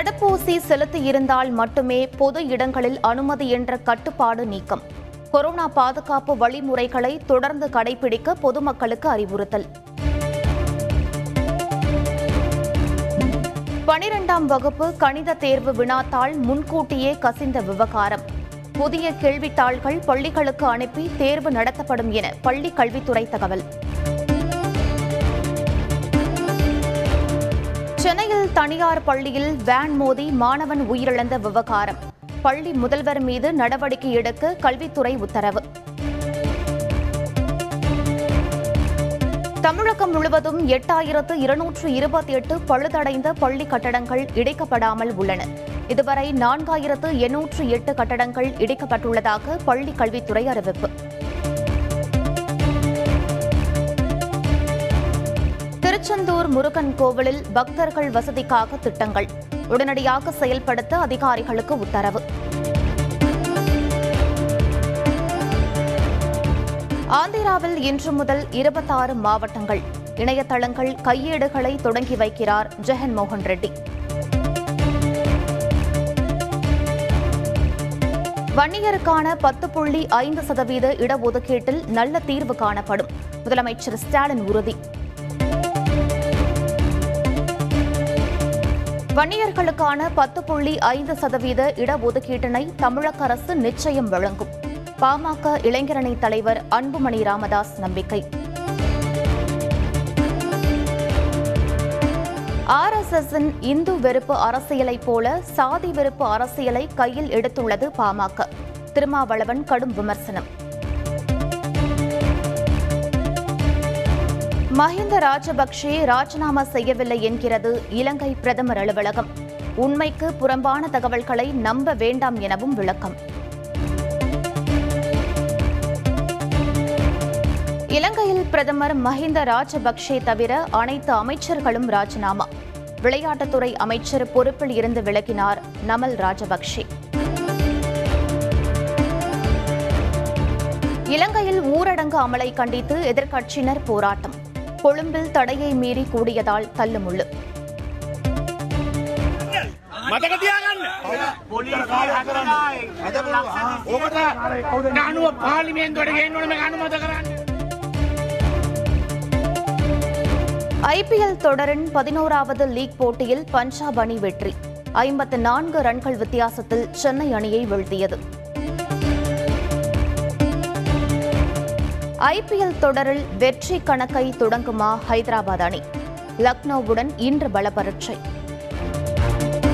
தடுப்பூசி செலுத்தியிருந்தால் மட்டுமே பொது இடங்களில் அனுமதி என்ற கட்டுப்பாடு நீக்கம். கொரோனா பாதுகாப்பு வழிமுறைகளை தொடர்ந்து கடைபிடிக்க பொதுமக்களுக்கு அறிவுறுத்தல். பனிரெண்டாம் வகுப்பு கணித தேர்வு வினாத்தாள் முன்கூட்டியே கசிந்த விவகாரம். புதிய கேள்வித்தாள்கள் பள்ளிகளுக்கு அனுப்பி தேர்வு நடத்தப்படும் என பள்ளி கல்வித்துறை தகவல். சென்னையில் தனியார் பள்ளியில் வேன் மோதி மாணவன் உயிரிழந்த விவகாரம். பள்ளி முதல்வர் மீது நடவடிக்கை எடுக்க கல்வித்துறை உத்தரவு. தமிழகம் முழுவதும் எட்டாயிரத்து இருநூற்று இருபத்தி எட்டு பழுதடைந்த பள்ளி கட்டடங்கள் இடிக்கப்படாமல் உள்ளன. இதுவரை நான்காயிரத்து எண்ணூற்று எட்டு கட்டடங்கள் இடிக்கப்பட்டுள்ளதாக பள்ளி கல்வித்துறை அறிவிப்பு. திருச்செந்தூர் முருகன் கோவிலில் பக்தர்கள் வசதிக்காக திட்டங்கள். உடனடியாக செயல்படுத்த அதிகாரிகளுக்கு உத்தரவு. ஆந்திராவில் இன்று முதல் இருபத்தாறு மாவட்டங்கள் இணையதளங்கள் கையேடுகளை தொடங்கி வைக்கிறார் ஜெகன்மோகன் ரெட்டி. வன்னியருக்கான பத்து புள்ளி ஐந்து சதவீத இடஒதுக்கீட்டில் நல்ல தீர்வு காணப்படும். முதலமைச்சர் ஸ்டாலின் உறுதி. வன்னியர்களுக்கான பத்து புள்ளி ஐந்து சதவீத இடஒதுக்கீட்டினை தமிழக அரசு நிச்சயம் வழங்கும். பாமக இளைஞரணி தலைவர் அன்புமணி ராமதாஸ் நம்பிக்கை. ஆர்எஸ்எஸ்ஸின் இந்து வெறுப்பு அரசியலைப் போல சாதி வெறுப்பு அரசியலை கையில் எடுத்துள்ளது பாமக. திருமாவளவன் கடும் விமர்சனம். மஹிந்த ராஜபக்சே ராஜினாமா செய்யவில்லை என்கிறது இலங்கை பிரதமர் அலுவலகம். உண்மைக்கு புறம்பான தகவல்களை நம்ப வேண்டாம் எனவும் விளக்கம். இலங்கையில் பிரதமர் மஹிந்த ராஜபக்சே தவிர அனைத்து அமைச்சர்களும் ராஜினாமா. விளையாட்டுத்துறை அமைச்சர் பொறுப்பில் இருந்து விலகினார் நமல் ராஜபக்சே இலங்கையில் ஊரடங்கு அமலை கண்டித்து எதிர்க்கட்சியினர் போராட்டம். கொழும்பில் தடையை மீறி கூடியதால் தள்ளுமுள்ளு. ஐபிஎல் தொடரின் பதினோராவது லீக் போட்டியில் பஞ்சாப் அணி வெற்றி. ஐம்பத்து நான்கு ரன்கள் வித்தியாசத்தில் சென்னை அணியை வீழ்த்தியது. ஐபிஎல் தொடரில் வெற்றி கணக்கை தொடங்குமா ஹைதராபாத் அணி? லக்னோவுடன் இன்று பலப்பரட்சை.